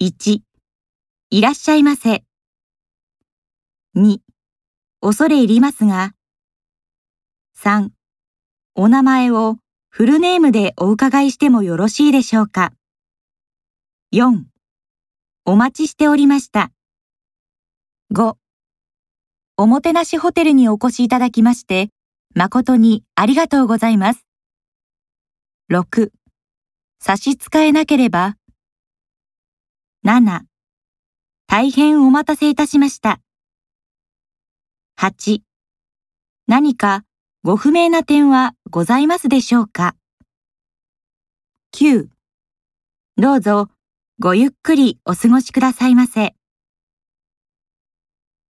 1、いらっしゃいませ。2、恐れ入りますが。3、お名前をフルネームでお伺いしてもよろしいでしょうか。4、お待ちしておりました。5、おもてなしホテルにお越しいただきまして、誠にありがとうございます。6、差し支えなければ。7、大変お待たせいたしました。8、何かご不明な点はございますでしょうか ?9、どうぞごゆっくりお過ごしくださいませ。